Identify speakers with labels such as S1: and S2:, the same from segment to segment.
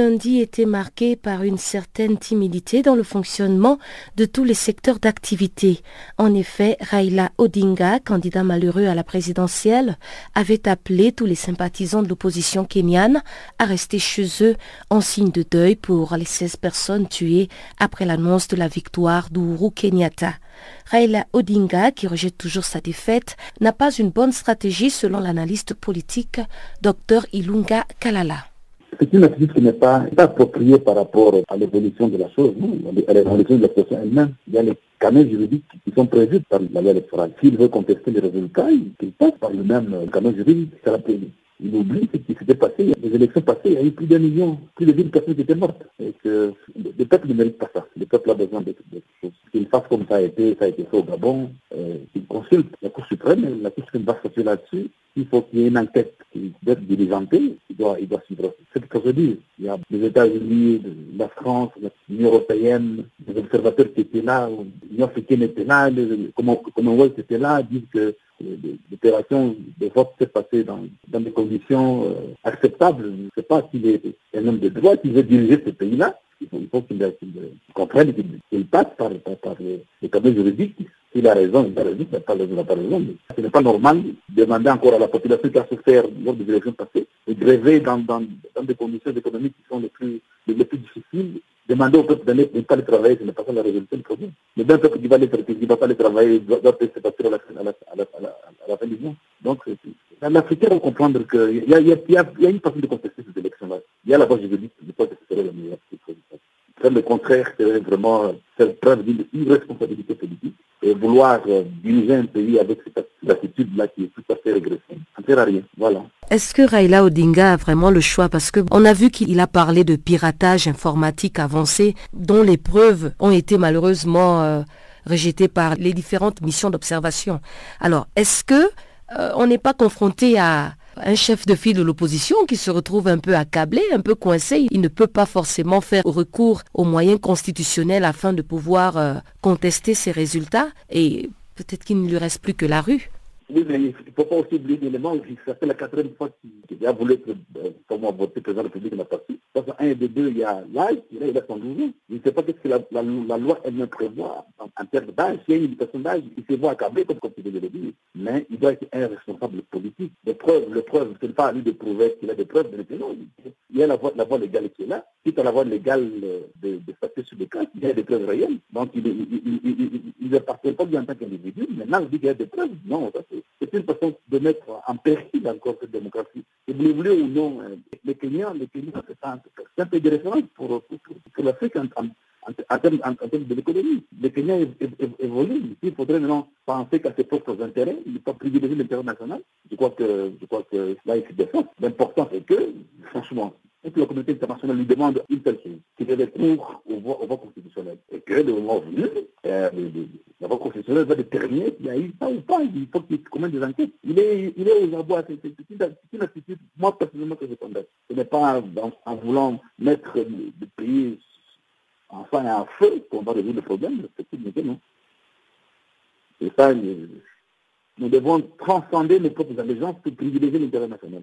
S1: lundi était marqué par une certaine timidité dans le fonctionnement de tous les secteurs d'activité. En effet, Raila Odinga, candidat malheureux à la présidentielle, avait appelé tous les sympathisants de l'opposition kenyane à rester chez eux en signe de deuil pour les 16 personnes tuées après l'annonce de la victoire d'Uru Kenyatta. Raila Odinga, qui rejette toujours sa défaite, n'a pas une bonne stratégie selon l'analyste politique Dr Ilunga Kalala
S2: c'est une attitude qui n'est pas, appropriée par rapport à l'évolution de la chose, à l'évolution de la situation elle-même. Il y a les canaux juridiques qui sont prévus par la loi électorale. S'il veut contester les résultats, il passe par le même canal juridique. Il oublie ce qui s'était passé. Les élections passées, il y a eu plus d'un million, plus de 1000 personnes qui étaient mortes. Et que le peuple ne mérite pas ça. Le peuple a besoin de, choses. Qu'il fasse comme ça a été, ça a été fait au Gabon, euh, qu'il consulte la Cour suprême, la Cour suprême va statuer là-dessus. Il faut qu'il y ait une enquête qui doit être diligentée, il doit, il doit suivre. C'est ce que je dis. Il y a les États-Unis, la France, l'Union européenne, les observateurs qui étaient là, l'Union africaine était là, le Commonwealth était là, disent que l'opération de vote s'est passée dans, des conditions euh, acceptables. Je ne sais pas s'il est un homme de droit qui veut diriger ce pays-là. Il faut, qu'il comprenne qu'il passe par, par, par les, juridiques. S'il a raison, il a raison, il n'a pas, pas raison. Ce n'est pas normal de demander encore à la population qui a souffert lors des élections passées de gréver dans, dans, dans des conditions économiques qui sont les plus difficiles demander au peuple de ne pas aller travailler, ce n'est pas ça la résolution du problème. Mais d'un peuple qui va, qui va pas travailler doit, doit ses factures à la, fin du mois. Donc, l'Africain doit comprendre qu'il y a, y, a, y, a, y a une façon de contester ces élections-là. Il y a la base juridique, je pense que ce serait la meilleure. Faire le contraire, c'est vraiment faire preuve d'une politique et vouloir euh, diriger un pays avec cette attitude-là qui est tout à fait régressive. Ça ne sert à rien. Voilà.
S1: Est-ce que Raila Odinga a vraiment le choix? Parce qu'on a vu qu'il a parlé de piratage informatique avancé dont les preuves ont été malheureusement euh, rejetées par les différentes missions d'observation. Alors, est-ce que euh, on n'est pas confronté à un chef de file de l'opposition qui se retrouve un peu accablé, un peu coincé? Il ne peut pas forcément faire recours aux moyens constitutionnels afin de pouvoir euh, contester ses résultats et peut-être qu'il ne lui reste plus que la rue.
S2: Oui, mais il ne faut pas aussi oublier l'élément, ça fait la quatrième fois qu'il a voulu être, pour moi, voter président de la République, n'a pas su. Parce qu'un et de deux, il y a l'âge, il a 112 ans. Je ne sais pas ce que la, la, loi elle-même prévoit en, termes d'âge. S'il y a une limitation d'âge, il se voit accablé, comme, viens de dire. Mais il doit être un responsable politique. Les preuves, les preuves, ce n'est pas à lui de prouver qu'il a des preuves, mais non. Il y a la voie, la voie légale qui est là. Quitte à la voie légale de, de statuer sur les cas, il y a des preuves réelles. Donc, il ne appartient pas lui en tant qu'individu. Maintenant, il dit qu'il y a des preuves. Non, c'est une façon de mettre en péril encore cette démocratie. Et vous le voulez ou non, euh, les Kenyans, les Kenyans c'est un, peu de référence pour, l'Afrique en, termes, de l'économie. Les Kenyans évoluent. Il faudrait maintenant penser qu'à ses propres intérêts, ne pas privilégier l'intérêt national. Je crois que, je crois que se défend. L'important, c'est que, franchement, toute la communauté internationale lui demande une seule chose, qu'il ait recours aux voies, aux constitutionnelles. Et que, le moment venu, euh, la voie constitutionnelle va déterminer s'il y a eu ça ou pas. Il faut qu'il commande des enquêtes. Il est, il est aux abois. C'est une attitude, moi, personnellement, que je condamne. Ce n'est pas en, voulant mettre le, pays en fin et en feu qu'on va résoudre le problème. C'est tout non. Et ça, nous devons transcender nos propres allégeances pour privilégier l'intérêt national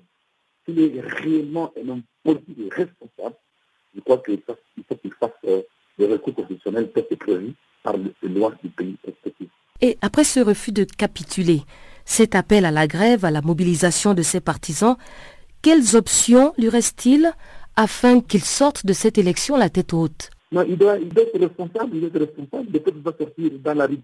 S2: s'il est réellement un homme politique et responsable, je crois qu'il faut qu'il fasse euh, des recours constitutionnels peut prévus par les lois du pays respectif.
S1: Et après ce refus de capituler, cet appel à la grève, à la mobilisation de ses partisans, quelles options lui reste-t-il afin qu'il sorte de cette élection la tête haute?
S2: Non, il doit, il doit être responsable, il doit être responsable. De il va sortir dans la rue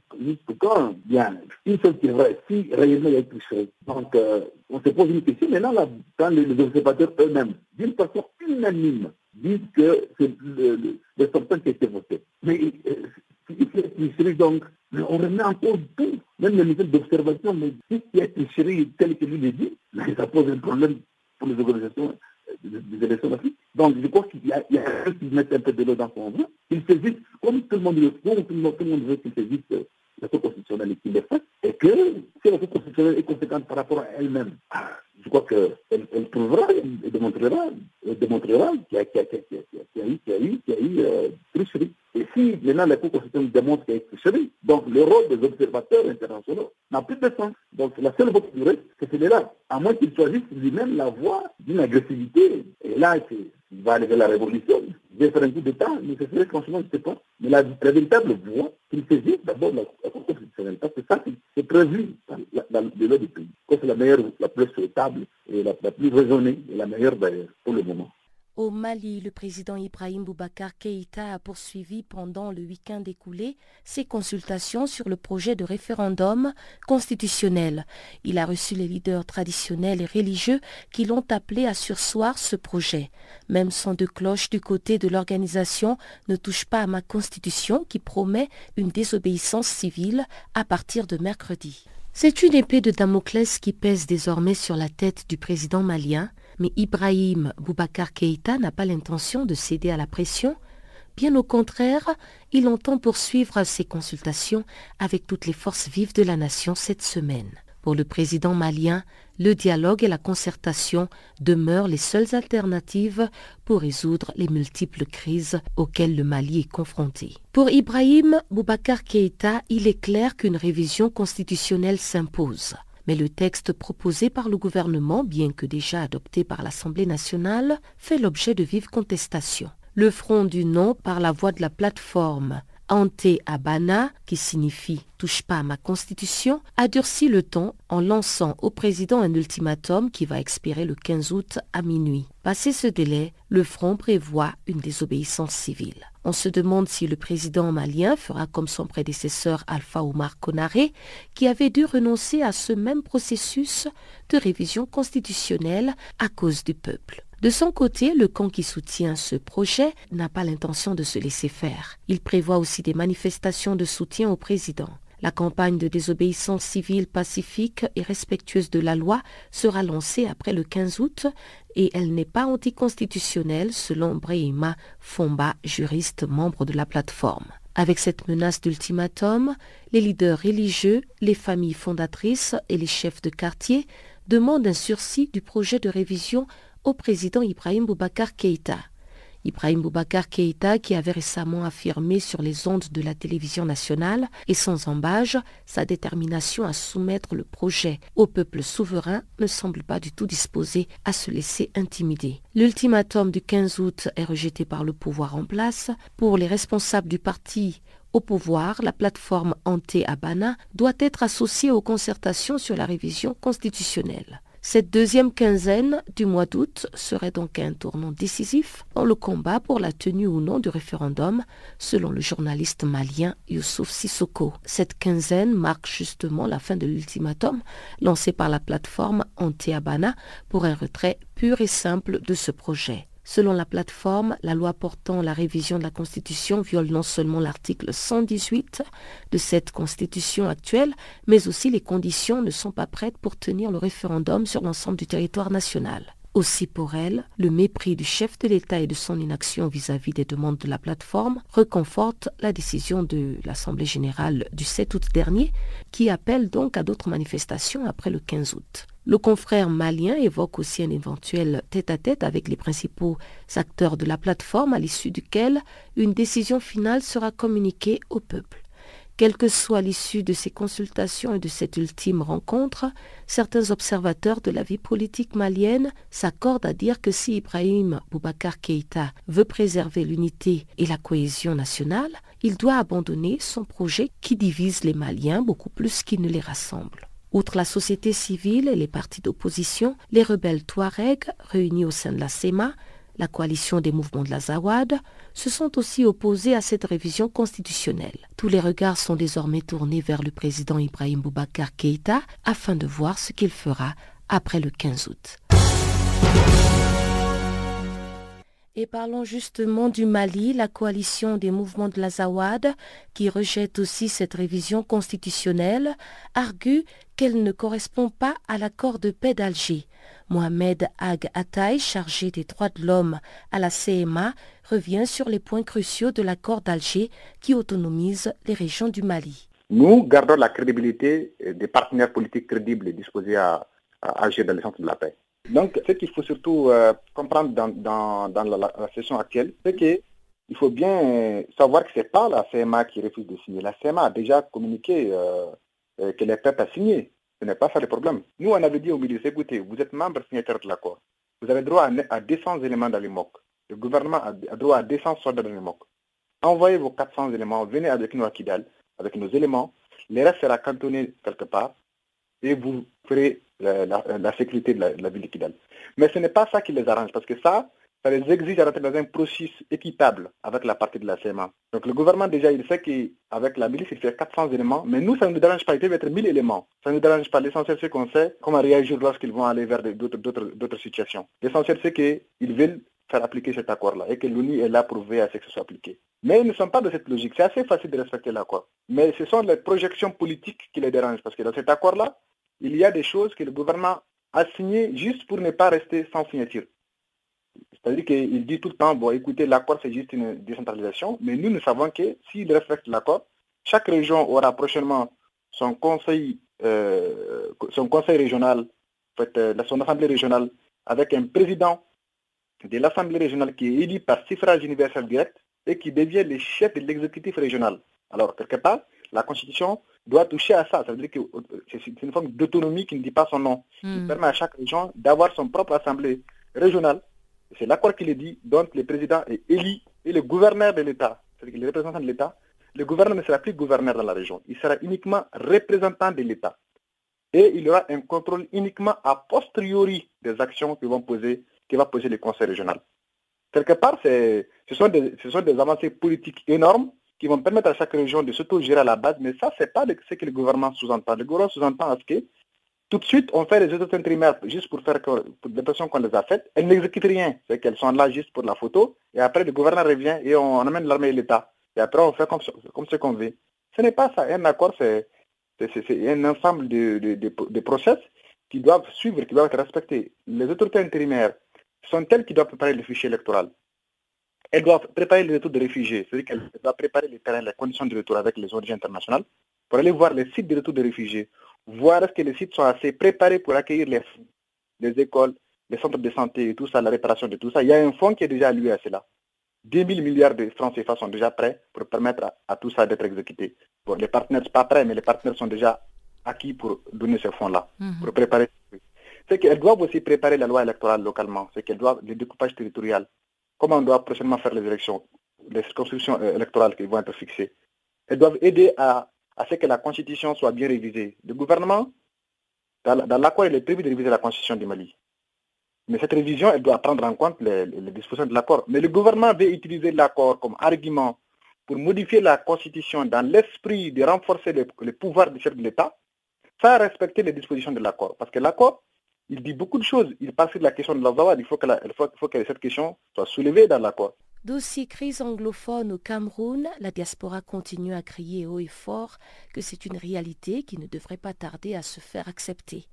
S2: quand Bien. Une chose qui vraie, si réellement il y a touché. Donc, euh, on se pose une question. Maintenant, là, quand les, observateurs eux-mêmes, d'une façon unanime, disent que c'est le, le, le qui a été voté. Mais euh, tricherie, donc, on remet en cause tout, même les niveaux d'observation, mais si il y a tricherie tel que lui le dit, ça pose un problème pour les organisations des élections d'Afrique. Donc, je crois qu'il y a, il y qui un peu de l'eau dans son vin. Il saisisse, comme tout le monde le monde, tout le monde veut qu'il saisisse euh, la Cour constitutionnelle fasse, et que si la Cour constitutionnelle est conséquente par rapport à elle-même, je crois qu'elle elle prouvera et démontrera, démontrera qu'il y a, eu, qu'il a eu, qu'il y a eu euh, tricherie. Et si maintenant la Cour constitutionnelle démontre qu'il y a eu tricherie, donc le rôle des observateurs internationaux n'a plus de sens. Donc la seule voie qui reste, c'est celui-là. À moins qu'il choisisse lui-même la voie d'une agressivité. Et là, c'est va aller vers la révolution, un coup d'État, mais ce serait franchement, je ne sais pas. Mais la, véritable voie, qu'il faisait d'abord la, la Cour constitutionnelle, parce que ça, c'est prévu dans, le le du pays. C'est la meilleure, la plus souhaitable, et la, plus raisonnée, et la meilleure pour le moment.
S1: Au Mali, le président Ibrahim Boubacar Keïta a poursuivi pendant le week-end écoulé ses consultations sur le projet de référendum constitutionnel. Il a reçu les leaders traditionnels et religieux qui l'ont appelé à sursoir ce projet. Même son de cloche du côté de l'organisation ne touche pas à ma constitution qui promet une désobéissance civile à partir de mercredi. C'est une épée de Damoclès qui pèse désormais sur la tête du président malien mais Ibrahim Boubacar Keïta n'a pas l'intention de céder à la pression. Bien au contraire, il entend poursuivre ses consultations avec toutes les forces vives de la nation cette semaine. Pour le président malien, le dialogue et la concertation demeurent les seules alternatives pour résoudre les multiples crises auxquelles le Mali est confronté. Pour Ibrahim Boubacar Keïta, il est clair qu'une révision constitutionnelle s'impose mais le texte proposé par le gouvernement, bien que déjà adopté par l'Assemblée nationale, fait l'objet de vives contestations. Le front du non par la voie de la plateforme Ante Abana, qui signifie touche pas à ma constitution, a durci le ton en lançant au président un ultimatum qui va expirer le 15 août à minuit. Passé ce délai, le front prévoit une désobéissance civile. On se demande si le président malien fera comme son prédécesseur Alpha Omar Konaré, qui avait dû renoncer à ce même processus de révision constitutionnelle à cause du peuple. De son côté, le camp qui soutient ce projet n'a pas l'intention de se laisser faire. Il prévoit aussi des manifestations de soutien au président. La campagne de désobéissance civile pacifique et respectueuse de la loi sera lancée après le 15 août et elle n'est pas anticonstitutionnelle selon Brehima Fomba, juriste membre de la plateforme. Avec cette menace d'ultimatum, les leaders religieux, les familles fondatrices et les chefs de quartier demandent un sursis du projet de révision au président Ibrahim Boubacar Keïta. Ibrahim Boubacar Keïta, qui avait récemment affirmé sur les ondes de la télévision nationale et sans embâge sa détermination à soumettre le projet au peuple souverain, ne semble pas du tout disposé à se laisser intimider. L'ultimatum du 15 août est rejeté par le pouvoir en place. Pour les responsables du parti au pouvoir, la plateforme Ante-Abana doit être associée aux concertations sur la révision constitutionnelle. Cette deuxième quinzaine du mois d'août serait donc un tournant décisif dans le combat pour la tenue ou non du référendum, selon le journaliste malien Youssouf Sissoko. Cette quinzaine marque justement la fin de l'ultimatum lancé par la plateforme Anti-Abana pour un retrait pur et simple de ce projet. Selon la plateforme, la loi portant la révision de la Constitution viole non seulement l'article 118 de cette Constitution actuelle, mais aussi les conditions ne sont pas prêtes pour tenir le référendum sur l'ensemble du territoire national. Aussi pour elle, le mépris du chef de l'État et de son inaction vis-à-vis des demandes de la plateforme reconforte la décision de l'Assemblée générale du 7 août dernier, qui appelle donc à d'autres manifestations après le 15 août. Le confrère malien évoque aussi un éventuel tête-à-tête avec les principaux acteurs de la plateforme à l'issue duquel une décision finale sera communiquée au peuple. Quelle que soit l'issue de ces consultations et de cette ultime rencontre, certains observateurs de la vie politique malienne s'accordent à dire que si Ibrahim Boubacar Keïta veut préserver l'unité et la cohésion nationale, il doit abandonner son projet qui divise les Maliens beaucoup plus qu'il ne les rassemble. Outre la société civile et les partis d'opposition, les rebelles Touaregs, réunis au sein de la SEMA, la coalition des mouvements de la Zawad, se sont aussi opposés à cette révision constitutionnelle. Tous les regards sont désormais tournés vers le président Ibrahim Boubacar Keïta afin de voir ce qu'il fera après le 15 août. Et parlons justement du Mali, la coalition des mouvements de la Zawad, qui rejette aussi cette révision constitutionnelle, argue qu'elle ne correspond pas à l'accord de paix d'Alger. Mohamed Ag Ataï, chargé des droits de l'homme à la CMA, revient sur les points cruciaux de l'accord d'Alger qui autonomise les régions du Mali.
S3: Nous gardons la crédibilité des partenaires politiques crédibles disposés à, agir dans le centre de la paix. Donc, ce qu'il faut surtout euh, comprendre dans, la, session actuelle, c'est qu'il faut bien savoir que ce n'est pas la CMA qui refuse de signer. La CMA a déjà communiqué euh, euh, que les peuples a signé. Ce n'est pas ça le problème. Nous, on avait dit au milieu, écoutez, vous êtes membre signataire de l'accord. Vous avez droit à, à 200 éléments dans les MOC. le gouvernement a, droit à 200 soldats de Nemok. Envoyez vos 400 éléments, venez avec nous à Kidal, avec nos éléments, les restes sera cantonné quelque part et vous ferez la, sécurité de la, ville de Kidal. Mais ce n'est pas ça qui les arrange, parce que ça, ça les exige à rentrer dans un processus équitable avec la partie de la CMA. Donc le gouvernement déjà, il sait qu'avec la milice, il fait 400 éléments, mais nous, ça ne nous dérange pas, il peut être 1000 éléments. Ça ne nous dérange pas. L'essentiel, c'est qu'on sait comment réagir lorsqu'ils vont aller vers d'autres situations. L'essentiel, c'est qu'ils veulent faire appliquer cet accord-là et que l'ONU est là pour veiller à ce que ce soit appliqué. Mais ils ne sont pas de cette logique. C'est assez facile de respecter l'accord. Mais ce sont les projections politiques qui les dérangent parce que dans cet accord-là, il y a des choses que le gouvernement a signées juste pour ne pas rester sans signature. C'est-à-dire qu'il dit tout le temps, bon écoutez, l'accord c'est juste une décentralisation, mais nous, nous savons que s'il respecte l'accord, chaque région aura prochainement son conseil, euh, son conseil régional, en fait, euh, son assemblée régionale, avec un président de l'assemblée régionale qui est élu par suffrage universel direct et qui devient le chef de l'exécutif régional. Alors, quelque part, la Constitution doit toucher à ça. Ça veut dire que euh, c'est une forme d'autonomie qui ne dit pas son nom. Qui hmm. permet à chaque région d'avoir son propre assemblée régionale. C'est l'accord qui le dit, donc le président est élu et le gouverneur de l'État, c'est-à-dire le représentant de l'État, le gouverneur ne sera plus gouverneur dans la région. Il sera uniquement représentant de l'État. Et il aura un contrôle uniquement a posteriori des actions que, vont poser, que va poser le conseil régional. Quelque part, ce sont, des, ce sont des avancées politiques énormes qui vont permettre à chaque région de s'auto-gérer à la base, mais ça, ce n'est pas ce que le gouvernement sous-entend. Le gouvernement sous-entend à ce que tout de suite, on fait les autres intérimaires juste pour faire l'impression qu'on les a faites. Elles n'exécutent rien. C'est qu'elles sont là juste pour la photo. Et après, le gouvernement revient et on, amène l'armée et l'État. Et après, on fait comme, comme ce qu'on veut. Ce n'est pas ça. Un accord, c'est un ensemble de, de, de, process qui doivent suivre, qui doivent être respectés. Les autorités intérimaires sont elles qui doivent préparer le fichier électoral. Elles doivent préparer le retour des réfugiés, c'est-à-dire qu'elles doivent préparer les terrains, les conditions de retour avec les ONG internationales, pour aller voir les sites de retour des réfugiés, voir est-ce que les sites sont assez préparés pour accueillir les, les écoles, les centres de santé et tout ça, la réparation de tout ça. Il y a un fonds qui est déjà alloué à cela. 10 000 milliards de francs CFA sont déjà prêts pour permettre à, tout ça d'être exécuté. Bon, les partenaires ne sont pas prêts, mais les partenaires sont déjà acquis pour donner ce fonds-là, mhm. pour préparer. C'est qu'elles doivent aussi préparer la loi électorale localement, c'est qu'elles doivent le découpage territorial. Comment on doit prochainement faire les élections, les circonscriptions euh, électorales qui vont être fixées. Elles doivent aider à à ce que la Constitution soit bien révisée. Le gouvernement, dans, l'accord, il est prévu de réviser la Constitution du Mali. Mais cette révision, elle doit prendre en compte les, dispositions de l'accord. Mais le gouvernement veut utiliser l'accord comme argument pour modifier la Constitution dans l'esprit de renforcer les, pouvoirs du chef de l'État, sans respecter les dispositions de l'accord. Parce que l'accord, il dit beaucoup de choses. Il passe sur la question de la il faut que, il faut que cette question soit soulevée dans l'accord.
S1: D'aussi crise anglophone au Cameroun, la diaspora continue à crier haut et fort que c'est une réalité qui ne devrait pas tarder à se faire accepter.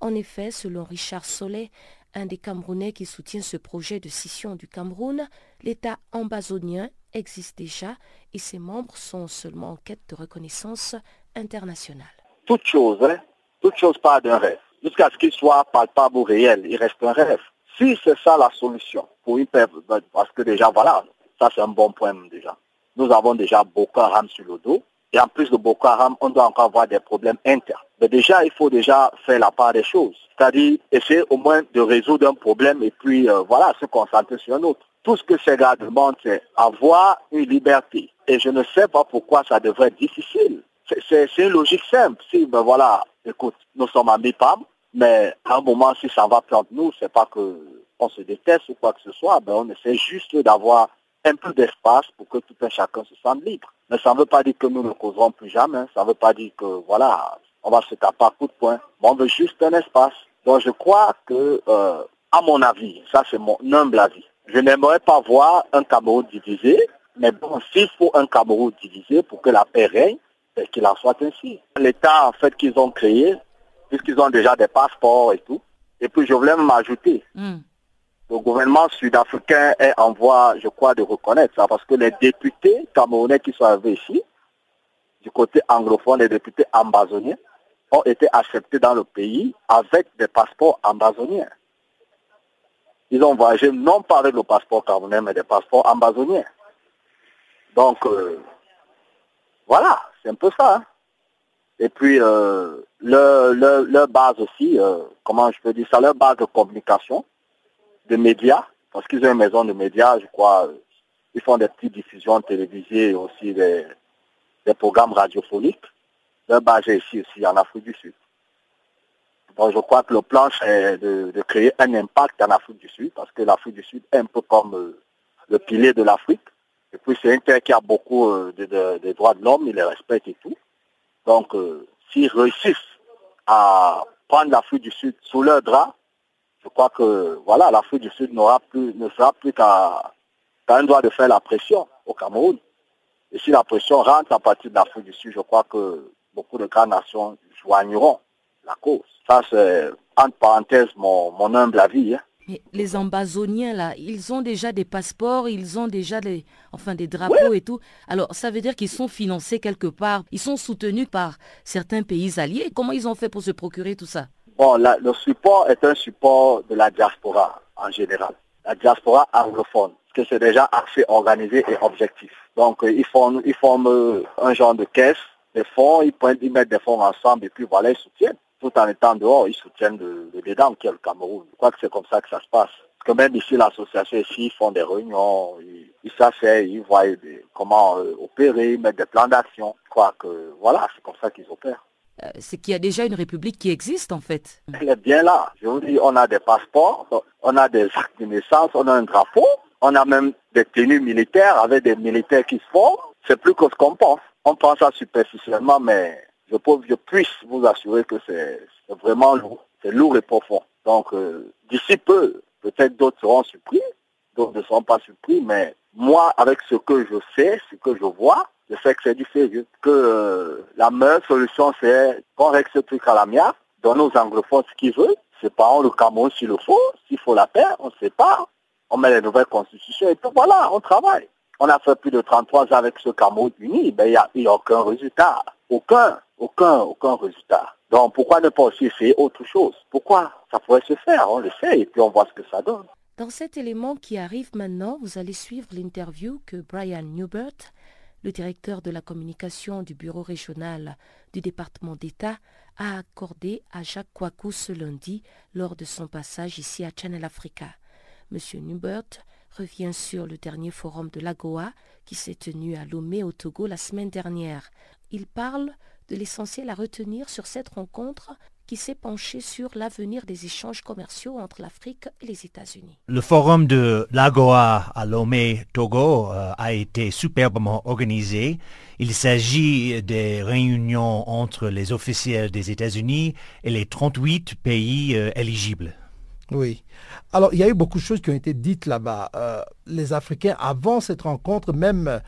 S1: En effet, selon Richard Solé, un des Camerounais qui soutient ce projet de scission du Cameroun, l'État ambazonien existe déjà et ses membres sont seulement en quête de reconnaissance internationale.
S4: Toute chose, hein, toute chose part d'un rêve. Jusqu'à ce qu'il soit palpable ou réel, il reste un rêve. Si c'est ça la solution pour une parce que déjà, voilà, ça c'est un bon point déjà. Nous avons déjà Boko Haram sur le dos. Et en plus de Boko Haram, on doit encore avoir des problèmes internes. Mais déjà, il faut déjà faire la part des choses. C'est-à-dire essayer au moins de résoudre un problème et puis euh, voilà, se concentrer sur un autre. Tout ce que ces gars demandent, c'est avoir une liberté. Et je ne sais pas pourquoi ça devrait être difficile. C'est une logique simple. Si, ben voilà, écoute, nous sommes amis PAM, mais à un moment, si ça va prendre nous, c'est pas que on se déteste ou quoi que ce soit, ben on essaie juste d'avoir un peu d'espace pour que tout un chacun se sente libre. Mais ça ne veut pas dire que nous ne causerons plus jamais. Ça ne veut pas dire que, voilà, on va se taper à coup de poing. on veut juste un espace. Donc je crois que, euh, à mon avis, ça c'est mon humble avis, je n'aimerais pas voir un Cameroun divisé, mais bon, s'il faut un Cameroun divisé pour que la paix règne, ben, qu'il en soit ainsi. L'État, en fait, qu'ils ont créé, puisqu'ils ont déjà des passeports et tout. Et puis je voulais m'ajouter, hmm. le gouvernement sud-africain est en voie, je crois, de reconnaître ça, parce que les députés camerounais qui sont arrivés ici, du côté anglophone, les députés ambazoniens, ont été acceptés dans le pays avec des passeports ambazoniens. Ils ont voyagé non pas avec le passeport camerounais, mais des passeports ambazoniens. Donc, euh, voilà, c'est un peu ça. Hein. Et puis, euh, leur, base aussi, euh, comment je peux dire ça, leur base de communication, de médias, parce qu'ils ont une maison de médias, je crois, ils font des petites diffusions télévisées et aussi des, programmes radiophoniques. Leur base est ici aussi en Afrique du Sud. Donc je crois que le plan c'est de, créer un impact en Afrique du Sud, parce que l'Afrique du Sud est un peu comme euh, le pilier de l'Afrique. Et puis c'est un terre qui a beaucoup euh, de, droits de l'homme, il les respecte et tout. Donc euh, s'ils réussissent à prendre l'Afrique du Sud sous leur drap, je crois que voilà, l'Afrique du Sud n'aura plus, ne sera plus qu'à un droit de faire la pression au Cameroun. Et si la pression rentre à partir de l'Afrique du Sud, je crois que beaucoup de grandes nations joigneront la cause. Ça, c'est, entre parenthèses, mon, humble avis. Hein.
S1: Mais les ambazoniens, là, ils ont déjà des passeports, ils ont déjà des, enfin, des drapeaux et tout. Alors, ça veut dire qu'ils sont financés quelque part, ils sont soutenus par certains pays alliés. Comment ils ont fait pour se procurer tout ça?
S4: Bon, le support est un support de la diaspora en général. La diaspora anglophone, parce que c'est déjà assez organisé et objectif. Donc, euh, ils forment, ils forment euh, un genre de caisse, des fonds, ils, prennent, ils mettent des fonds ensemble et puis voilà, ils soutiennent tout en étant dehors, ils soutiennent le, le dedans qui est le Cameroun. Je crois que c'est comme ça que ça se passe. Parce que même ici, l'association ici, ils font des réunions, ils, ils s'asseyent, ils voient comment euh, opérer, ils mettent des plans d'action. Je crois que voilà, c'est comme ça qu'ils opèrent.
S1: Euh, c'est qu'il y a déjà une république qui existe en fait.
S4: Elle est bien là. Je vous dis, on a des passeports, on a des actes de naissance, on a un drapeau, on a même des tenues militaires avec des militaires qui se font. C'est plus que ce qu'on pense. On pense ça superficiellement, mais je, peux, je puisse vous assurer que c'est vraiment lourd. C'est lourd et profond. Donc, euh, d'ici peu, peut-être d'autres seront surpris, d'autres ne seront pas surpris, mais moi, avec ce que je sais, ce que je vois, je sais que c'est du. Que euh, la meilleure solution, c'est qu'on règle ce truc à la mienne, donne aux anglophones ce qu'ils veulent, séparons le Cameroun s'il le faut, s'il faut la paix, on sépare, on met les nouvelles constitutions et puis voilà, on travaille. On a fait plus de 33 ans avec ce Cameroun uni, ben, il n'y a, a aucun résultat. Aucun, aucun, aucun résultat. Donc pourquoi ne pas aussi essayer autre chose? Pourquoi? Ça pourrait se faire, on le fait et puis on voit ce que ça donne.
S1: Dans cet élément qui arrive maintenant, vous allez suivre l'interview que Brian Newbert, le directeur de la communication du bureau régional du département d'État, a accordé à Jacques Kouakou ce lundi lors de son passage ici à Channel Africa. M. Newbert revient sur le dernier forum de l'AGOA qui s'est tenu à Lomé au Togo la semaine dernière. Il parle de l'essentiel à retenir sur cette rencontre qui s'est penché sur l'avenir des échanges commerciaux entre l'Afrique et les États-Unis.
S5: Le forum de l'AGOA à Lomé, Togo, euh, a été superbement organisé. Il s'agit des réunions entre les officiels des États-Unis et les 38 pays euh, éligibles.
S6: Oui. Alors, il y a eu beaucoup de choses qui ont été dites là-bas. Euh, les Africains, avant cette rencontre, même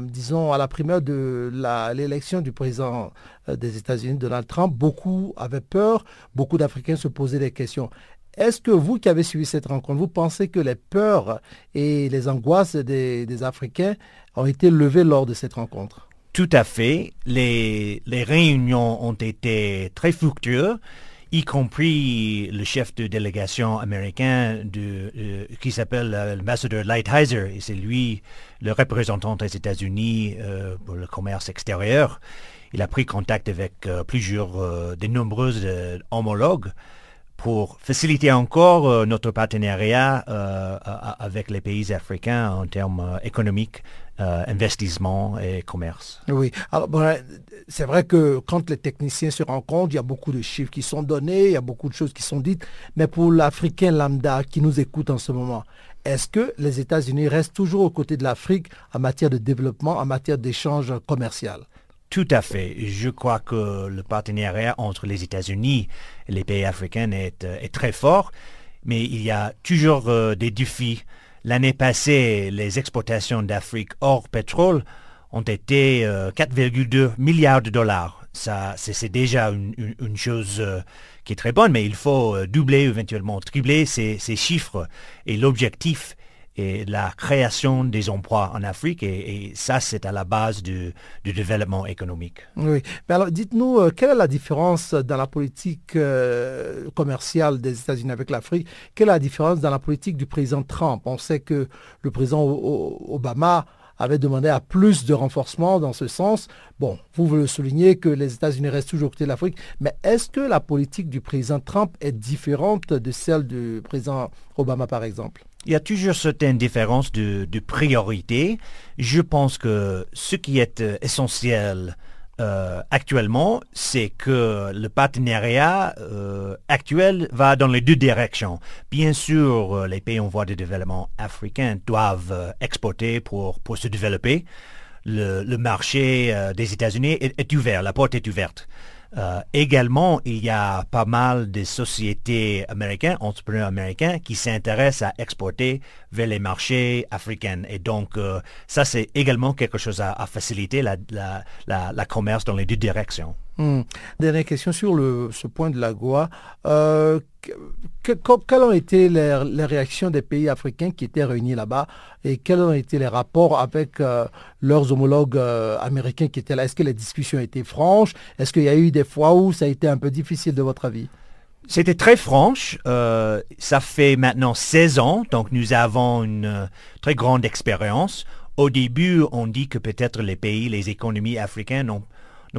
S6: disons, à la primeur de l'élection du président euh, des États-Unis, Donald Trump, beaucoup avaient peur, beaucoup d'Africains se posaient des questions. Est-ce que vous qui avez suivi cette rencontre, vous pensez que les peurs et les angoisses des, Africains ont été levées lors de cette rencontre?
S5: Tout à fait. Les, les réunions ont été très fructueuses y compris le chef de délégation américain de, euh, qui s'appelle l'ambassadeur Lighthizer, et c'est lui le représentant des États-Unis euh, pour le commerce extérieur. Il a pris contact avec euh, plusieurs, des nombreuses homologues pour faciliter encore notre partenariat avec les pays africains en termes économiques euh, investissement et commerce.
S6: Oui, alors c'est vrai que quand les techniciens se rencontrent, il y a beaucoup de chiffres qui sont donnés, il y a beaucoup de choses qui sont dites, mais pour l'Africain lambda qui nous écoute en ce moment, est-ce que les États-Unis restent toujours aux côtés de l'Afrique en matière de développement, en matière d'échange commercial?
S5: Tout à fait. Je crois que le partenariat entre les États-Unis et les pays africains est, est, très fort, mais il y a toujours euh, des défis L'année passée, les exportations d'Afrique hors pétrole ont été 4,2 euh, milliards de dollars. Ça, c'est déjà une, chose euh, qui est très bonne, mais il faut euh, doubler, éventuellement tripler ces chiffres. Et l'objectif et la création des emplois en Afrique et, ça c'est à la base du, développement économique.
S6: Oui, mais alors dites-nous euh, quelle est la différence dans la politique euh, commerciale des États-Unis avec l'Afrique? Quelle est la différence dans la politique du président Trump? On sait que le président Obama avait demandé à plus de renforcement dans ce sens. Bon, vous, le soulignez que les États-Unis restent toujours côté de l'Afrique, mais est-ce que la politique du président Trump est différente de celle du président Obama, par exemple?
S5: Il y a toujours certaines différences de, priorité. Je pense que ce qui est euh, essentiel euh, actuellement, c'est que le partenariat euh, actuel va dans les deux directions. Bien sûr, les pays en voie de développement africains doivent exporter pour se développer. Le, marché des États-Unis est ouvert, la porte est ouverte. Euh, également, il y a pas mal de sociétés américaines, entrepreneurs américains, qui s'intéressent à exporter vers les marchés africains. Et donc, euh, ça, c'est également quelque chose à, faciliter la, la, commerce dans les deux directions.
S6: Hmm. Dernière question sur ce point de la Goa. Euh, quelles ont été les, réactions des pays africains qui étaient réunis là-bas et quels ont été les rapports avec euh, leurs homologues euh, américains qui étaient là? Est-ce que les discussions étaient franches? Est-ce qu'il y a eu des fois où ça a été un peu difficile de votre avis?
S5: C'était très franche. ça fait maintenant 16 ans, donc nous avons une très grande expérience. Au début, on dit que peut-être les pays, les économies africaines n'ont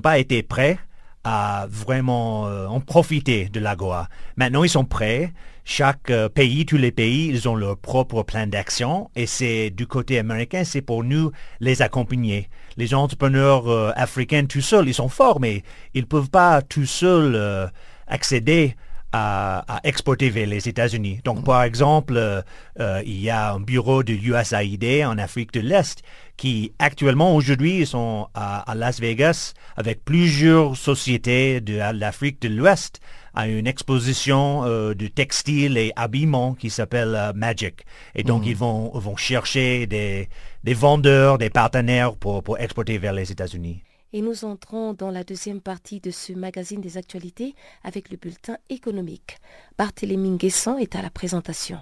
S5: pas été prêts à vraiment euh, en profiter de l'AGOA. Maintenant, ils sont prêts. Chaque euh, pays, tous les pays, ils ont leur propre plan d'action et c'est du côté américain, c'est pour nous les accompagner. Les entrepreneurs euh, africains tout seuls, ils sont forts, mais ils ne peuvent pas tout seuls accéder à, exporter vers les États-Unis. Donc, par exemple, il y a un bureau de USAID en Afrique de l'Est qui actuellement aujourd'hui sont à, Las Vegas avec plusieurs sociétés de l'Afrique de l'Ouest à une exposition euh, de textiles et habillements qui s'appelle euh, Magic. Et donc, mm. ils vont, vont chercher des, des vendeurs, des partenaires pour, pour exporter vers les États-Unis.
S1: Et nous entrons dans la deuxième partie de ce magazine des actualités avec le bulletin économique. Barthélémy Nguesson est à la présentation.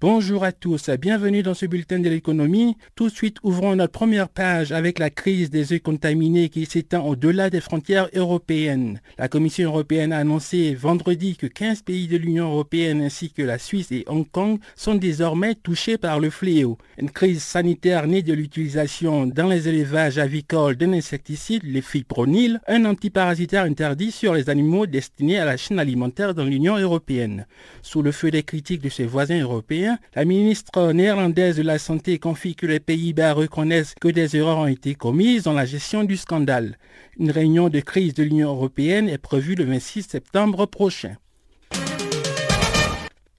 S7: Bonjour à tous, bienvenue dans ce bulletin de l'économie. Tout de suite, ouvrons notre première page avec la crise des œufs contaminés qui s'étend au-delà des frontières européennes. La Commission européenne a annoncé vendredi que 15 pays de l'Union européenne ainsi que la Suisse et Hong Kong sont désormais touchés par le fléau. Une crise sanitaire née de l'utilisation dans les élevages avicoles d'un insecticide, les fipronil, un antiparasitaire interdit sur les animaux destinés à la chaîne alimentaire dans l'Union européenne. Sous le feu des critiques de ses voisins européens, la ministre néerlandaise de la Santé confie que les Pays-Bas reconnaissent que des erreurs ont été commises dans la gestion du scandale. Une réunion de crise de l'Union européenne est prévue le 26 septembre prochain.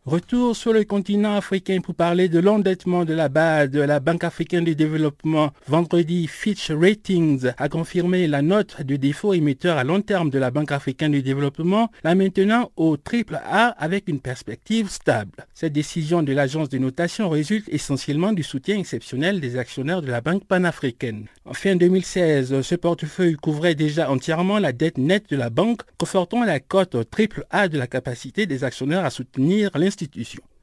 S7: Retour sur le continent africain pour parler de l'endettement de la base de la Banque africaine de développement. Vendredi, Fitch Ratings a confirmé la note de défaut émetteur à long terme de la Banque africaine de développement, la maintenant au triple A avec une perspective stable. Cette décision de l'agence de notation résulte essentiellement du soutien exceptionnel des actionnaires de la Banque panafricaine. En fin 2016, ce portefeuille couvrait déjà entièrement la dette nette de la banque, confortant la cote triple A de la capacité des actionnaires à soutenir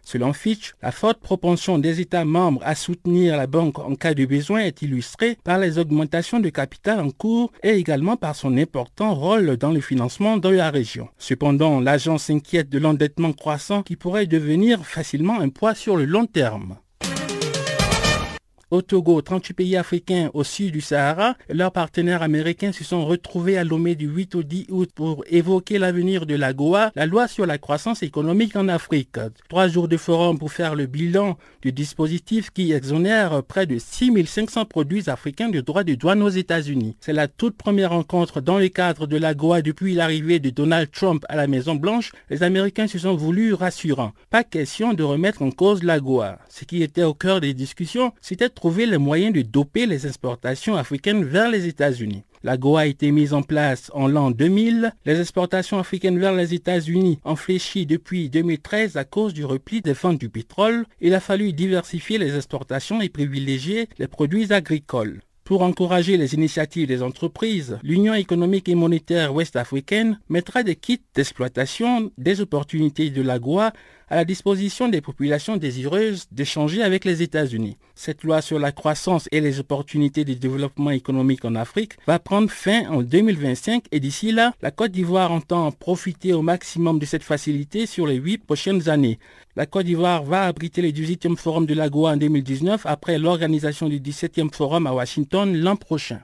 S7: Selon Fitch, la forte propension des États membres à soutenir la banque en cas de besoin est illustrée par les augmentations de capital en cours et également par son important rôle dans le financement de la région. Cependant, l'agence s'inquiète de l'endettement croissant qui pourrait devenir facilement un poids sur le long terme. Au Togo, 38 pays africains au sud du Sahara, leurs partenaires américains se sont retrouvés à Lomé du 8 au 10 août pour évoquer l'avenir de la GOA, la loi sur la croissance économique en Afrique. Trois jours de forum pour faire le bilan du dispositif qui exonère près de 6500 produits africains de droits de douane aux États-Unis. C'est la toute première rencontre dans le cadre de la GOA depuis l'arrivée de Donald Trump à la Maison-Blanche. Les Américains se sont voulus rassurants. Pas question de remettre en cause la GOA. Ce qui était au cœur des discussions, c'était trouver les moyens de doper les exportations africaines vers les États-Unis. La GOA a été mise en place en l'an 2000. Les exportations africaines vers les États-Unis ont fléchi depuis 2013 à cause du repli des ventes du pétrole. Il a fallu diversifier les exportations et privilégier les produits agricoles. Pour encourager les initiatives des entreprises, l'Union économique et monétaire ouest-africaine mettra des kits d'exploitation des opportunités de la GOA à la disposition des populations désireuses d'échanger avec les États-Unis. Cette loi sur la croissance et les opportunités de développement économique en Afrique va prendre fin en 2025 et d'ici là, la Côte d'Ivoire entend profiter au maximum de cette facilité sur les huit prochaines années. La Côte d'Ivoire va abriter le 18e forum de l'AGOA en 2019 après l'organisation du 17e forum à Washington l'an prochain.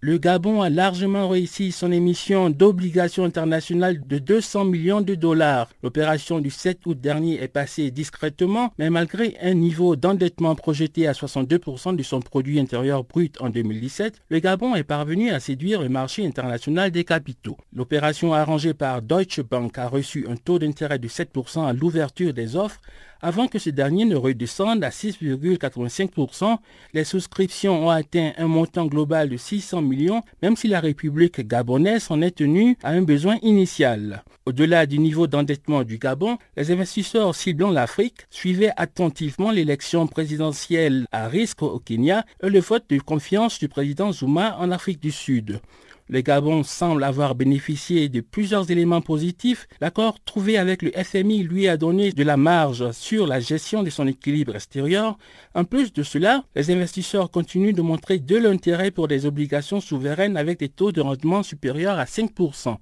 S7: Le Gabon a largement réussi son émission d'obligations internationales de 200 millions de dollars. L'opération du 7 août dernier est passée discrètement, mais malgré un niveau d'endettement projeté à 62% de son produit intérieur brut en 2017, le Gabon est parvenu à séduire le marché international des capitaux. L'opération arrangée par Deutsche Bank a reçu un taux d'intérêt de 7% à l'ouverture des offres avant que ce dernier ne redescende à 6,85%, les souscriptions ont atteint un montant global de 600 millions, même si la République gabonaise en est tenue à un besoin initial. Au-delà du niveau d'endettement du Gabon, les investisseurs ciblant l'Afrique suivaient attentivement l'élection présidentielle à risque au Kenya et le vote de confiance du président Zuma en Afrique du Sud. Le Gabon semble avoir bénéficié de plusieurs éléments positifs. L'accord trouvé avec le FMI lui a donné de la marge sur la gestion de son équilibre extérieur. En plus de cela, les investisseurs continuent de montrer de l'intérêt pour des obligations souveraines avec des taux de rendement supérieurs à 5%.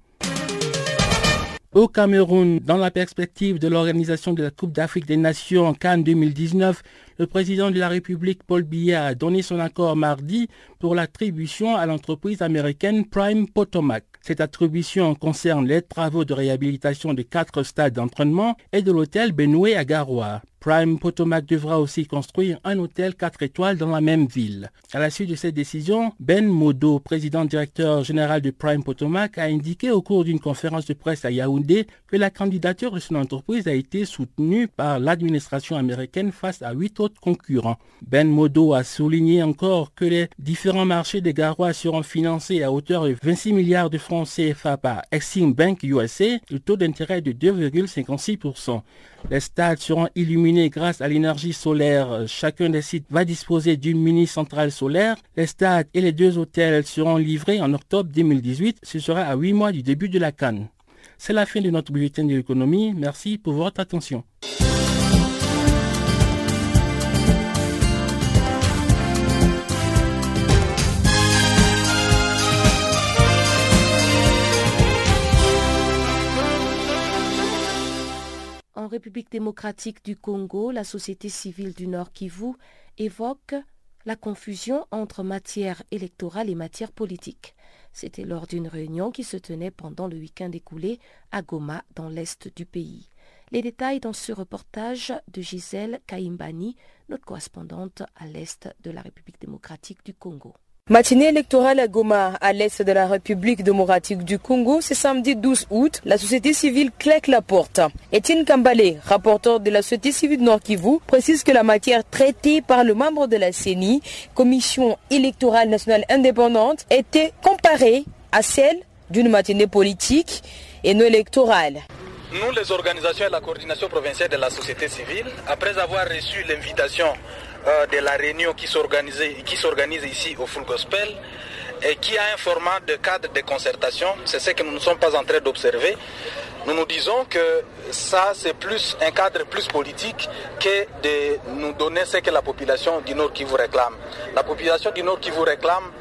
S7: Au Cameroun, dans la perspective de l'organisation de la Coupe d'Afrique des Nations en Cannes 2019, le président de la République, Paul Biya, a donné son accord mardi pour l'attribution à l'entreprise américaine Prime Potomac. Cette attribution concerne les travaux de réhabilitation de quatre stades d'entraînement et de l'hôtel Benoué à Garoua. Prime Potomac devra aussi construire un hôtel 4 étoiles dans la même ville. À la suite de cette décision, Ben Modo, président directeur général de Prime Potomac, a indiqué au cours d'une conférence de presse à Yaoundé que la candidature de son entreprise a été soutenue par l'administration américaine face à huit autres concurrents. Ben Modo a souligné encore que les différents marchés des Garois seront financés à hauteur de 26 milliards de francs CFA par Exim Bank USA, le taux d'intérêt de 2,56%. Les stades seront illuminés grâce à l'énergie solaire. Chacun des sites va disposer d'une mini-centrale solaire. Les stades et les deux hôtels seront livrés en octobre 2018. Ce sera à huit mois du début de la canne. C'est la fin de notre bulletin de l'économie. Merci pour votre attention.
S1: En République démocratique du Congo, la société civile du Nord Kivu évoque la confusion entre matière électorale et matière politique. C'était lors d'une réunion qui se tenait pendant le week-end écoulé à Goma, dans l'est du pays. Les détails dans ce reportage de Gisèle Kaimbani, notre correspondante à l'est de la République démocratique du Congo.
S8: Matinée électorale à Goma, à l'est de la République démocratique du Congo, ce samedi 12 août, la société civile claque la porte. Étienne Kambale, rapporteur de la société civile Nord Kivu, précise que la matière traitée par le membre de la CENI, Commission électorale nationale indépendante, était comparée à celle d'une matinée politique et non électorale.
S9: Nous, les organisations et la coordination provinciale de la société civile, après avoir reçu l'invitation de la réunion qui s'organise ici au Full Gospel et qui a un format de cadre de concertation, c'est ce que nous ne sommes pas en train d'observer. Nous nous disons que ça, c'est plus un cadre plus politique que de nous donner ce que la population du Nord qui vous réclame. La population du Nord qui vous réclame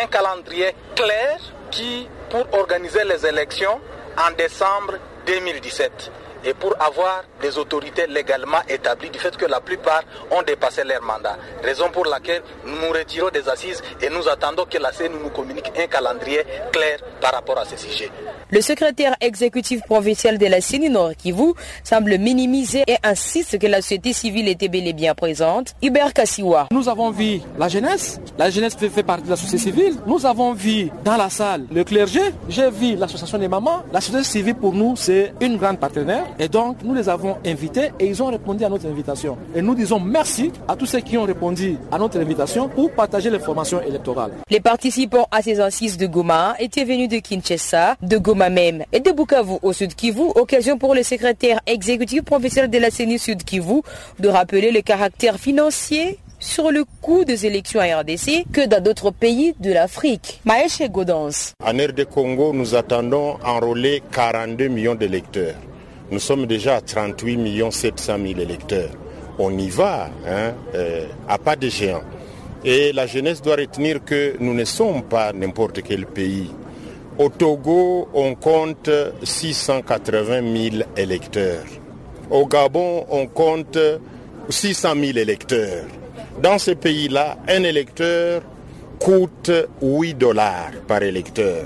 S9: un calendrier clair qui, pour organiser les élections en décembre 2017 et pour avoir des autorités légalement établies du fait que la plupart ont dépassé leur mandat. Raison pour laquelle nous nous retirons des assises et nous attendons que la CNU nous communique un calendrier clair par rapport à ce sujet.
S8: Le secrétaire exécutif provincial de la CENI Nord Kivu semble minimiser et insiste que la société civile était bel et bien présente. Hubert Kassiwa.
S10: Nous avons vu la jeunesse. La jeunesse fait, fait partie de la société civile. Nous avons vu dans la salle le clergé. J'ai vu l'association des mamans. La société civile pour nous, c'est une grande partenaire. Et donc, nous les avons invités et ils ont répondu à notre invitation. Et nous disons merci à tous ceux qui ont répondu à notre invitation pour partager l'information électorale.
S8: Les participants à ces assises de Goma étaient venus de Kinshasa, de Goma même et de Bukavu au Sud Kivu, occasion pour le secrétaire exécutif professionnel de la CENI Sud Kivu de rappeler le caractère financier sur le coût des élections à RDC que dans d'autres pays de l'Afrique. Maëche Godans.
S11: En RD Congo, nous attendons enrôler 42 millions d'électeurs. Nous sommes déjà à 38 700 000 électeurs. On y va hein, euh, à pas de géant. Et la jeunesse doit retenir que nous ne sommes pas n'importe quel pays. Au Togo, on compte 680 000 électeurs. Au Gabon, on compte 600 000 électeurs. Dans ce pays-là, un électeur coûte 8 dollars par électeur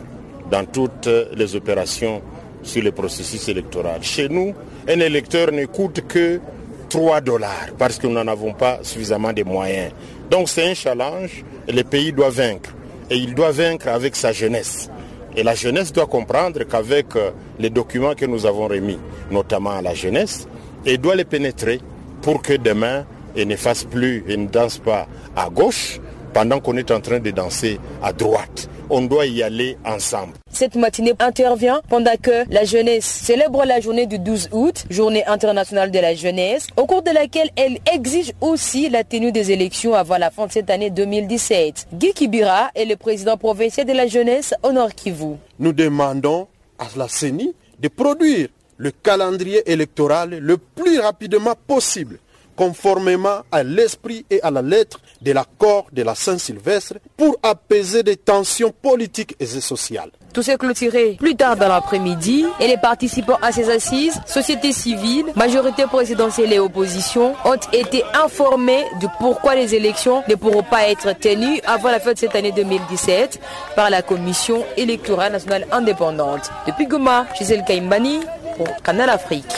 S11: dans toutes les opérations sur le processus électoral. Chez nous, un électeur ne coûte que 3 dollars parce que nous n'en avons pas suffisamment de moyens. Donc c'est un challenge et le pays doit vaincre. Et il doit vaincre avec sa jeunesse. Et la jeunesse doit comprendre qu'avec euh, les documents que nous avons remis, notamment à la jeunesse, elle doit les pénétrer pour que demain, elle ne fasse plus et ne danse pas à gauche pendant qu'on est en train de danser à droite on doit y aller ensemble.
S8: Cette matinée intervient pendant que la jeunesse célèbre la journée du 12 août, journée internationale de la jeunesse, au cours de laquelle elle exige aussi la tenue des élections avant la fin de cette année 2017. Guy Kibira est le président provincial de la jeunesse au Nord Kivu.
S12: Nous demandons à la CENI de produire le calendrier électoral le plus rapidement possible conformément à l'esprit et à la lettre de l'accord de la Saint-Sylvestre pour apaiser des tensions politiques et sociales.
S8: Tout s'est clôturé plus tard dans l'après-midi et les participants à ces assises, société civile, majorité présidentielle et opposition, ont été informés de pourquoi les élections ne pourront pas être tenues avant la fin de cette année 2017 par la Commission électorale nationale indépendante. Depuis Goma, Gisèle Kaimbani pour Canal Afrique.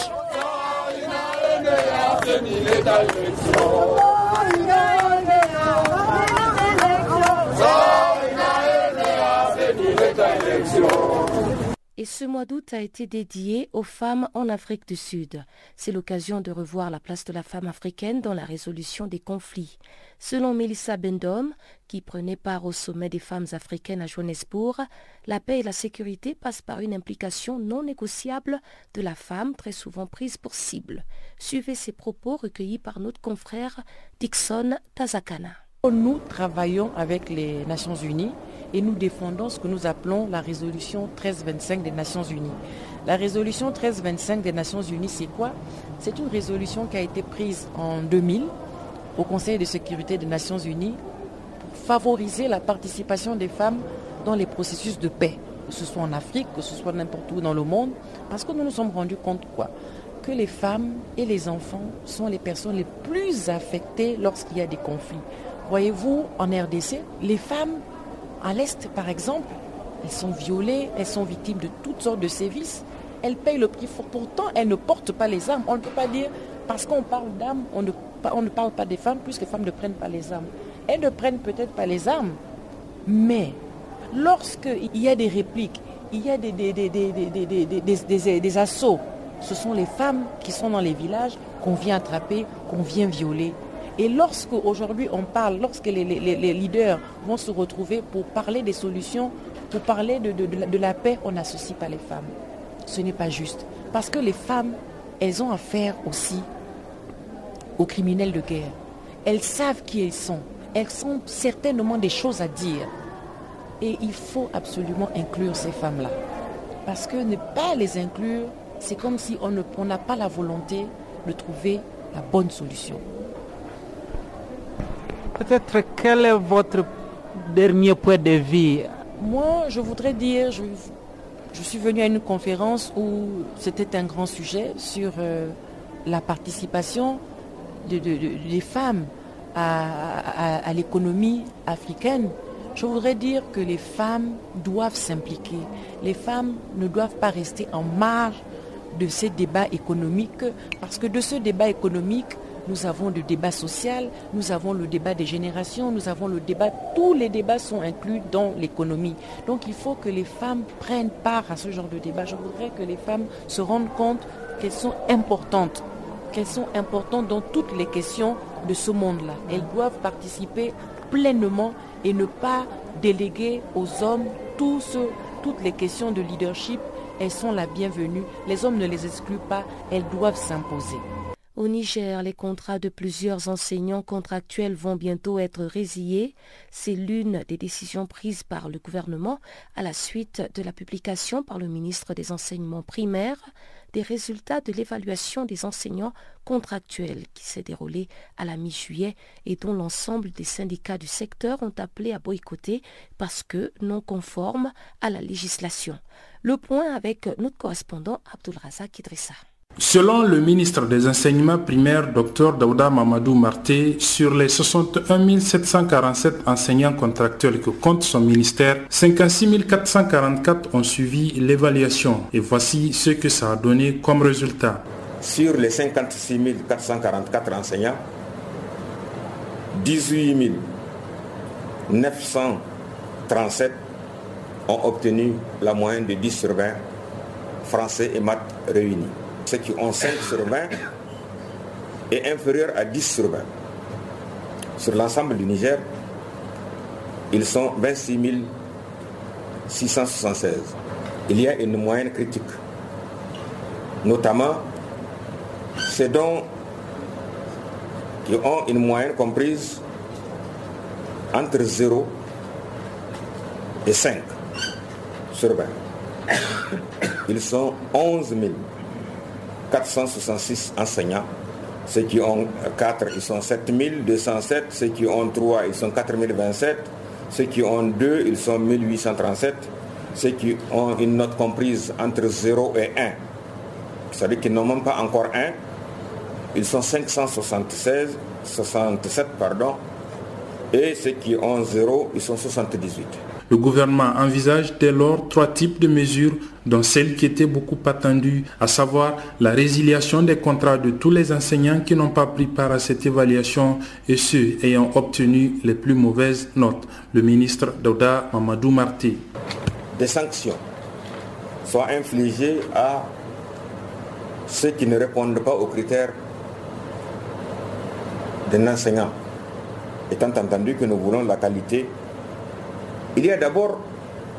S1: Et ce mois d'août a été dédié aux femmes en Afrique du Sud. C'est l'occasion de revoir la place de la femme africaine dans la résolution des conflits. Selon Melissa Bendom, qui prenait part au sommet des femmes africaines à Johannesburg, la paix et la sécurité passent par une implication non négociable de la femme, très souvent prise pour cible. Suivez ces propos recueillis par notre confrère Dixon Tazakana.
S13: Nous travaillons avec les Nations Unies et nous défendons ce que nous appelons la résolution 1325 des Nations Unies. La résolution 1325 des Nations Unies, c'est quoi? C'est une résolution qui a été prise en 2000 au Conseil de sécurité des Nations Unies favoriser la participation des femmes dans les processus de paix, que ce soit en Afrique, que ce soit n'importe où dans le monde, parce que nous nous sommes rendus compte quoi que les femmes et les enfants sont les personnes les plus affectées lorsqu'il y a des conflits. Voyez-vous, en RDC, les femmes à l'Est, par exemple, elles sont violées, elles sont victimes de toutes sortes de sévices. Elles payent le prix fort. Pourtant, elles ne portent pas les armes. On ne peut pas dire, parce qu'on parle d'armes, on ne on ne parle pas des femmes puisque les femmes ne prennent pas les armes. Elles ne prennent peut-être pas les armes, mais lorsqu'il y a des répliques, il y a des, assauts, ce sont les femmes qui sont dans les villages qu'on vient attraper, qu'on vient violer. Et lorsque aujourd'hui on parle, lorsque les, leaders vont se retrouver pour parler des solutions, pour parler de la paix, on n'associe pas les femmes. Ce n'est pas juste. Parce que les femmes, elles ont affaire aussi aux criminels de guerre. Elles savent qui elles sont. Elles ont certainement des choses à dire. Et il faut absolument inclure ces femmes-là. Parce que ne pas les inclure, c'est comme si on n'a pas la volonté de trouver la bonne solution.
S14: Peut-être quel est votre dernier point de vue?
S13: Moi, je voudrais dire, je, suis venue à une conférence où c'était un grand sujet sur euh, la participation des femmes à, l'économie africaine, je voudrais dire que les femmes doivent s'impliquer. Les femmes ne doivent pas rester en marge de ces débats économiques, parce que de ce débat économique, nous avons le débat social, nous avons le débat des générations, nous avons le débat, tous les débats sont inclus dans l'économie. Donc il faut que les femmes prennent part à ce genre de débat. Je voudrais que les femmes se rendent compte qu'elles sont importantes qu'elles sont importantes dans toutes les questions de ce monde-là. Elles doivent participer pleinement et ne pas déléguer aux hommes toutes les questions de leadership. Elles sont la bienvenue. Les hommes ne les excluent pas. Elles doivent s'imposer.
S1: Au Niger, les contrats de plusieurs enseignants contractuels vont bientôt être résiliés. C'est l'une des décisions prises par le gouvernement à la suite de la publication par le ministre des Enseignements primaires des résultats de l'évaluation des enseignants contractuels qui s'est déroulée à la mi-juillet et dont l'ensemble des syndicats du secteur ont appelé à boycotter parce que non conformes à la législation. Le point avec notre correspondant Abdulrazak Idrissa.
S15: Selon le ministre des Enseignements primaires, Dr Daouda Mamadou Marté, sur les 61 747 enseignants contractuels que compte son ministère, 56 444 ont suivi l'évaluation. Et voici ce que ça a donné comme résultat.
S16: Sur les 56 444 enseignants, 18 937 ont obtenu la moyenne de 10 sur 20, français et maths réunis ceux qui ont 5 sur 20 est inférieur à 10 sur 20. Sur l'ensemble du Niger, ils sont 26 676. Il y a une moyenne critique. Notamment, c'est dont qui ont une moyenne comprise entre 0 et 5 sur 20. Ils sont 11 000. 466 enseignants. Ceux qui ont 4, ils sont 7207. Ceux qui ont 3, ils sont 4027. Ceux qui ont 2, ils sont 1837. Ceux qui ont une note comprise entre 0 et 1, c'est-à-dire qu'ils n'ont même pas encore 1, ils sont 576, 67, pardon. Et ceux qui ont 0, ils sont 78.
S15: Le gouvernement envisage dès lors trois types de mesures, dont celle qui était beaucoup attendue, à savoir la résiliation des contrats de tous les enseignants qui n'ont pas pris part à cette évaluation et ceux ayant obtenu les plus mauvaises notes. Le ministre Dauda Mamadou Marti.
S16: Des sanctions soient infligées à ceux qui ne répondent pas aux critères d'un enseignant, étant entendu que nous voulons la qualité il y a d'abord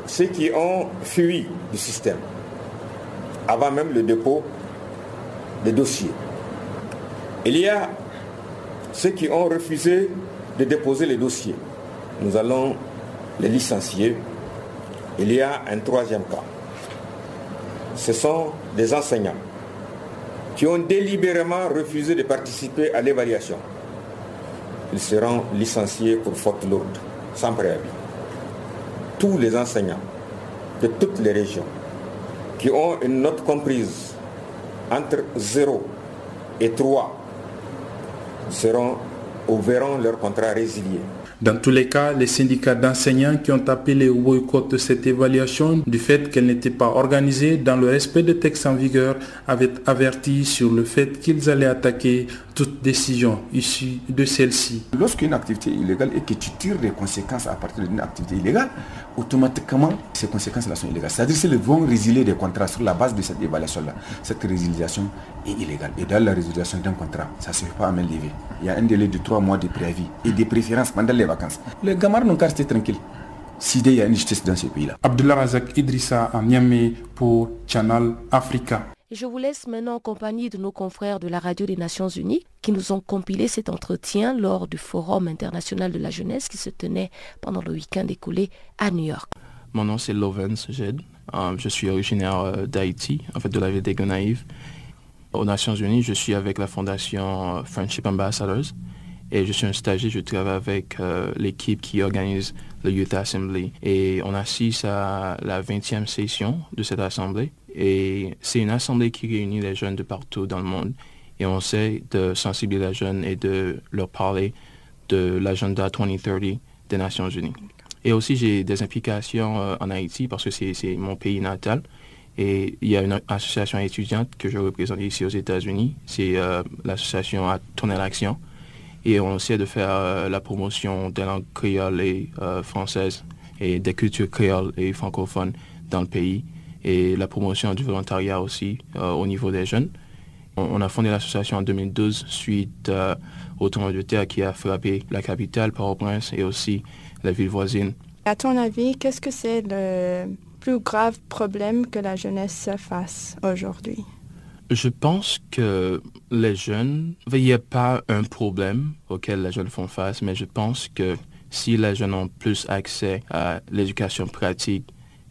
S16: ceux qui ont fui du système, avant même le dépôt des dossiers. Il y a ceux qui ont refusé de déposer les dossiers. Nous allons les licencier. Il y a un troisième cas. Ce sont des enseignants qui ont délibérément refusé de participer à l'évaluation. Ils seront licenciés pour faute lourde, sans préavis tous les enseignants de toutes les régions qui ont une note comprise entre 0 et 3 seront ou verront leur contrat résilié.
S15: Dans tous les cas, les syndicats d'enseignants qui ont appelé au boycott de cette évaluation du fait qu'elle n'était pas organisée dans le respect des textes en vigueur avaient averti sur le fait qu'ils allaient attaquer toute décision issue de celle-ci.
S17: Lorsqu'une activité est illégale et que tu tires des conséquences à partir d'une activité illégale, automatiquement ces conséquences-là sont illégales. C'est-à-dire qu'ils vont résilier des contrats sur la base de cette évaluation-là. Cette résiliation est illégale. Et dans la résiliation d'un contrat, ça ne se fait pas à main levée. Il y a un délai de trois mois de préavis et des préférences pendant les vacances. Les gamins n'ont qu'à rester tranquilles. S'il y a une justice dans ce pays-là.
S15: Abdullah Razak Idrissa à Niamey pour Channel Africa.
S1: Je vous laisse maintenant en compagnie de nos confrères de la Radio des Nations Unies qui nous ont compilé cet entretien lors du Forum international de la jeunesse qui se tenait pendant le week-end écoulé à New York.
S18: Mon nom c'est Lovens Jed. Euh, je suis originaire euh, d'Haïti, en fait de la ville des Gonaïves. Aux Nations Unies, je suis avec la fondation euh, Friendship Ambassadors et je suis un stagiaire, je travaille avec l'équipe qui organise le Youth Assembly et on assiste à la 20e session de cette assemblée et c'est une assemblée qui réunit les jeunes de partout dans le monde. Et on essaie de sensibiliser les jeunes et de leur parler de l'agenda 2030 des Nations Unies. Et aussi, j'ai des implications euh, en Haïti parce que c'est mon pays natal. Et il y a une association étudiante que je représente ici aux États-Unis. C'est euh, l'association à tourner l'action. Et on essaie de faire euh, la promotion des langues créoles et françaises et des cultures créoles et francophones dans le pays et la promotion du volontariat aussi euh, au niveau des jeunes. On, a fondé l'association en 2012 suite euh, au tournoi de terre qui a frappé la capitale, Port-au-Prince et aussi la ville voisine.
S19: À ton avis, qu'est-ce que c'est le plus grave problème que la jeunesse fasse aujourd'hui?
S18: Je pense que les jeunes, il n'y a pas un problème auquel les jeunes font face, mais je pense que si les jeunes ont plus accès à l'éducation pratique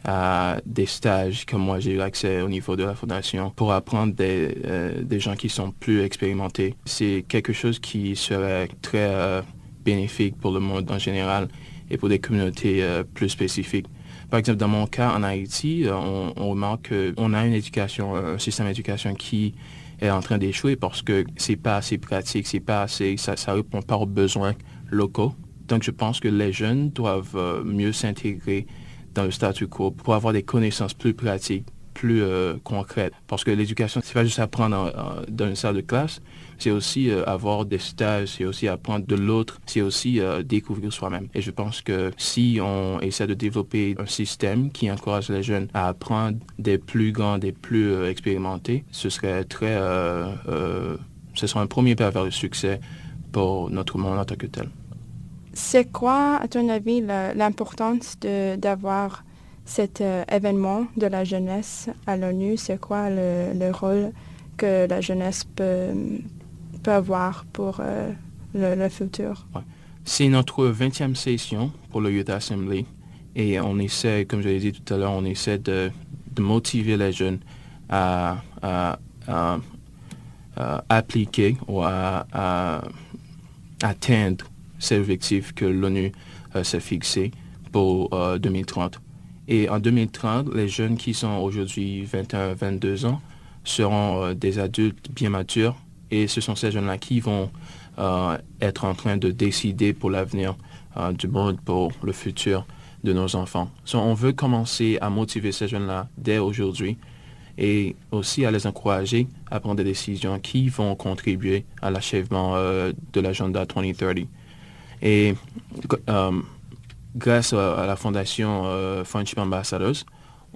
S18: à des stages comme moi j'ai eu accès au niveau de la fondation pour apprendre des, euh, des gens qui sont plus expérimentés. C'est quelque chose qui serait très euh, bénéfique pour le monde en général et pour des communautés euh, plus spécifiques. Par exemple, dans mon cas en Haïti, on, remarque qu'on a une éducation, un système d'éducation qui est en train d'échouer parce que c'est pas assez pratique, c'est pas assez, ça, ça répond pas aux besoins locaux. Donc je pense que les jeunes doivent mieux s'intégrer dans le statu quo pour avoir des connaissances plus pratiques, plus euh, concrètes. Parce que l'éducation, c'est pas juste apprendre dans une salle de classe, c'est aussi euh, avoir des stages, c'est aussi apprendre de l'autre, c'est aussi euh, découvrir soi-même. Et je pense que si on essaie de développer un système qui encourage les jeunes à apprendre des plus grands, des plus expérimentés, ce serait très, ce serait un premier pas vers le succès pour notre monde en tant que tel.
S19: C'est quoi, à ton avis, l'importance d'avoir cet euh, événement de la jeunesse à l'ONU? C'est quoi le, rôle que la jeunesse peut, avoir pour euh, le, futur?
S18: C'est notre 20e session pour le Youth Assembly et on essaie, comme je l'ai dit tout à l'heure, on essaie de, motiver les jeunes à, appliquer ou à atteindre c'est l'objectif que l'ONU euh, s'est fixé pour 2030. Euh, Et en 2030, les jeunes qui sont aujourd'hui 21, 22 ans seront euh, des adultes bien matures et ce sont ces jeunes-là qui vont être en train de décider pour l'avenir du monde, pour le futur de nos enfants. on veut commencer à motiver ces jeunes-là dès aujourd'hui et aussi à les encourager à prendre des décisions qui vont contribuer à l'achèvement de l'agenda 2030. Et euh, grâce à la fondation euh, Friendship Ambassadors,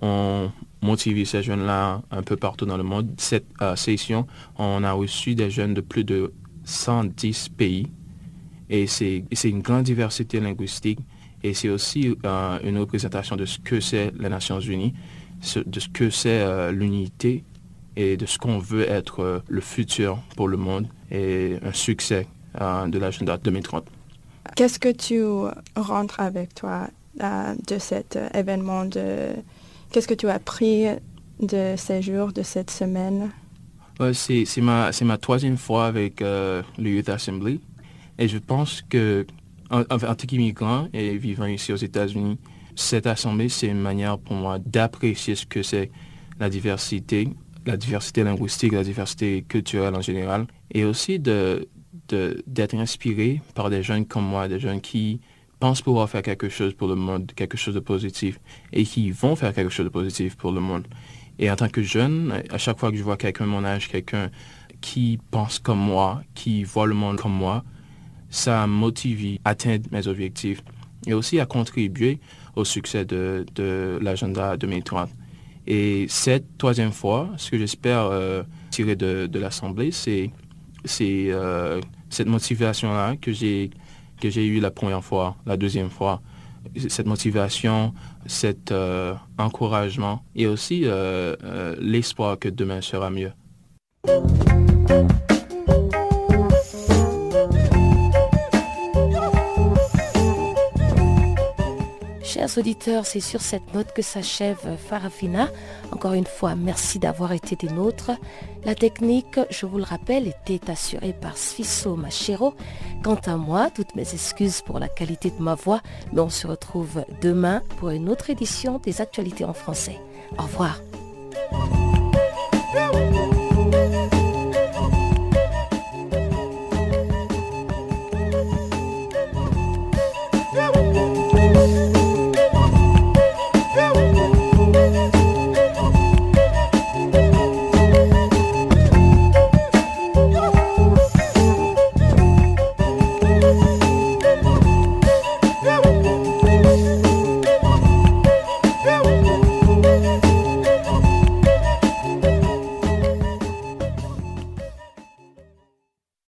S18: on motive ces jeunes-là un peu partout dans le monde. Cette euh, session, on a reçu des jeunes de plus de 110 pays. Et c'est une grande diversité linguistique. Et c'est aussi une représentation de ce que c'est les Nations Unies, de ce que c'est l'unité et de ce qu'on veut être le futur pour le monde et un succès de l'agenda 2030.
S19: Qu'est-ce que tu rentres avec toi euh, de cet euh, événement de Qu'est-ce que tu as appris de ces jours, de cette semaine?
S18: C'est ma, ma troisième fois avec euh, le Youth Assembly. Et je pense que, en, tant qu'immigrant et vivant ici aux États-Unis, cette assemblée, c'est une manière pour moi d'apprécier ce que c'est la diversité, la diversité linguistique, la diversité culturelle en général, et aussi de, d'être inspiré par des jeunes comme moi, des jeunes qui pensent pouvoir faire quelque chose pour le monde, quelque chose de positif, et qui vont faire quelque chose de positif pour le monde. Et en tant que jeune, à chaque fois que je vois quelqu'un de mon âge, quelqu'un qui pense comme moi, qui voit le monde comme moi, ça motive à atteindre mes objectifs et aussi à contribuer au succès de, l'agenda 2030. Et cette troisième fois, ce que j'espère euh, tirer de, de l'Assemblée, c'est c'est euh, cette motivation-là que j'ai que j'ai eu la première fois, la deuxième fois. Cette motivation, cet euh, encouragement et aussi euh, l'espoir que demain sera mieux.
S1: Chers auditeurs, c'est sur cette note que s'achève Farafina. Encore une fois, merci d'avoir été des nôtres. La technique, je vous le rappelle, était assurée par Sfiso Machero. Quant à moi, toutes mes excuses pour la qualité de ma voix, mais on se retrouve demain pour une autre édition des actualités en français. Au revoir.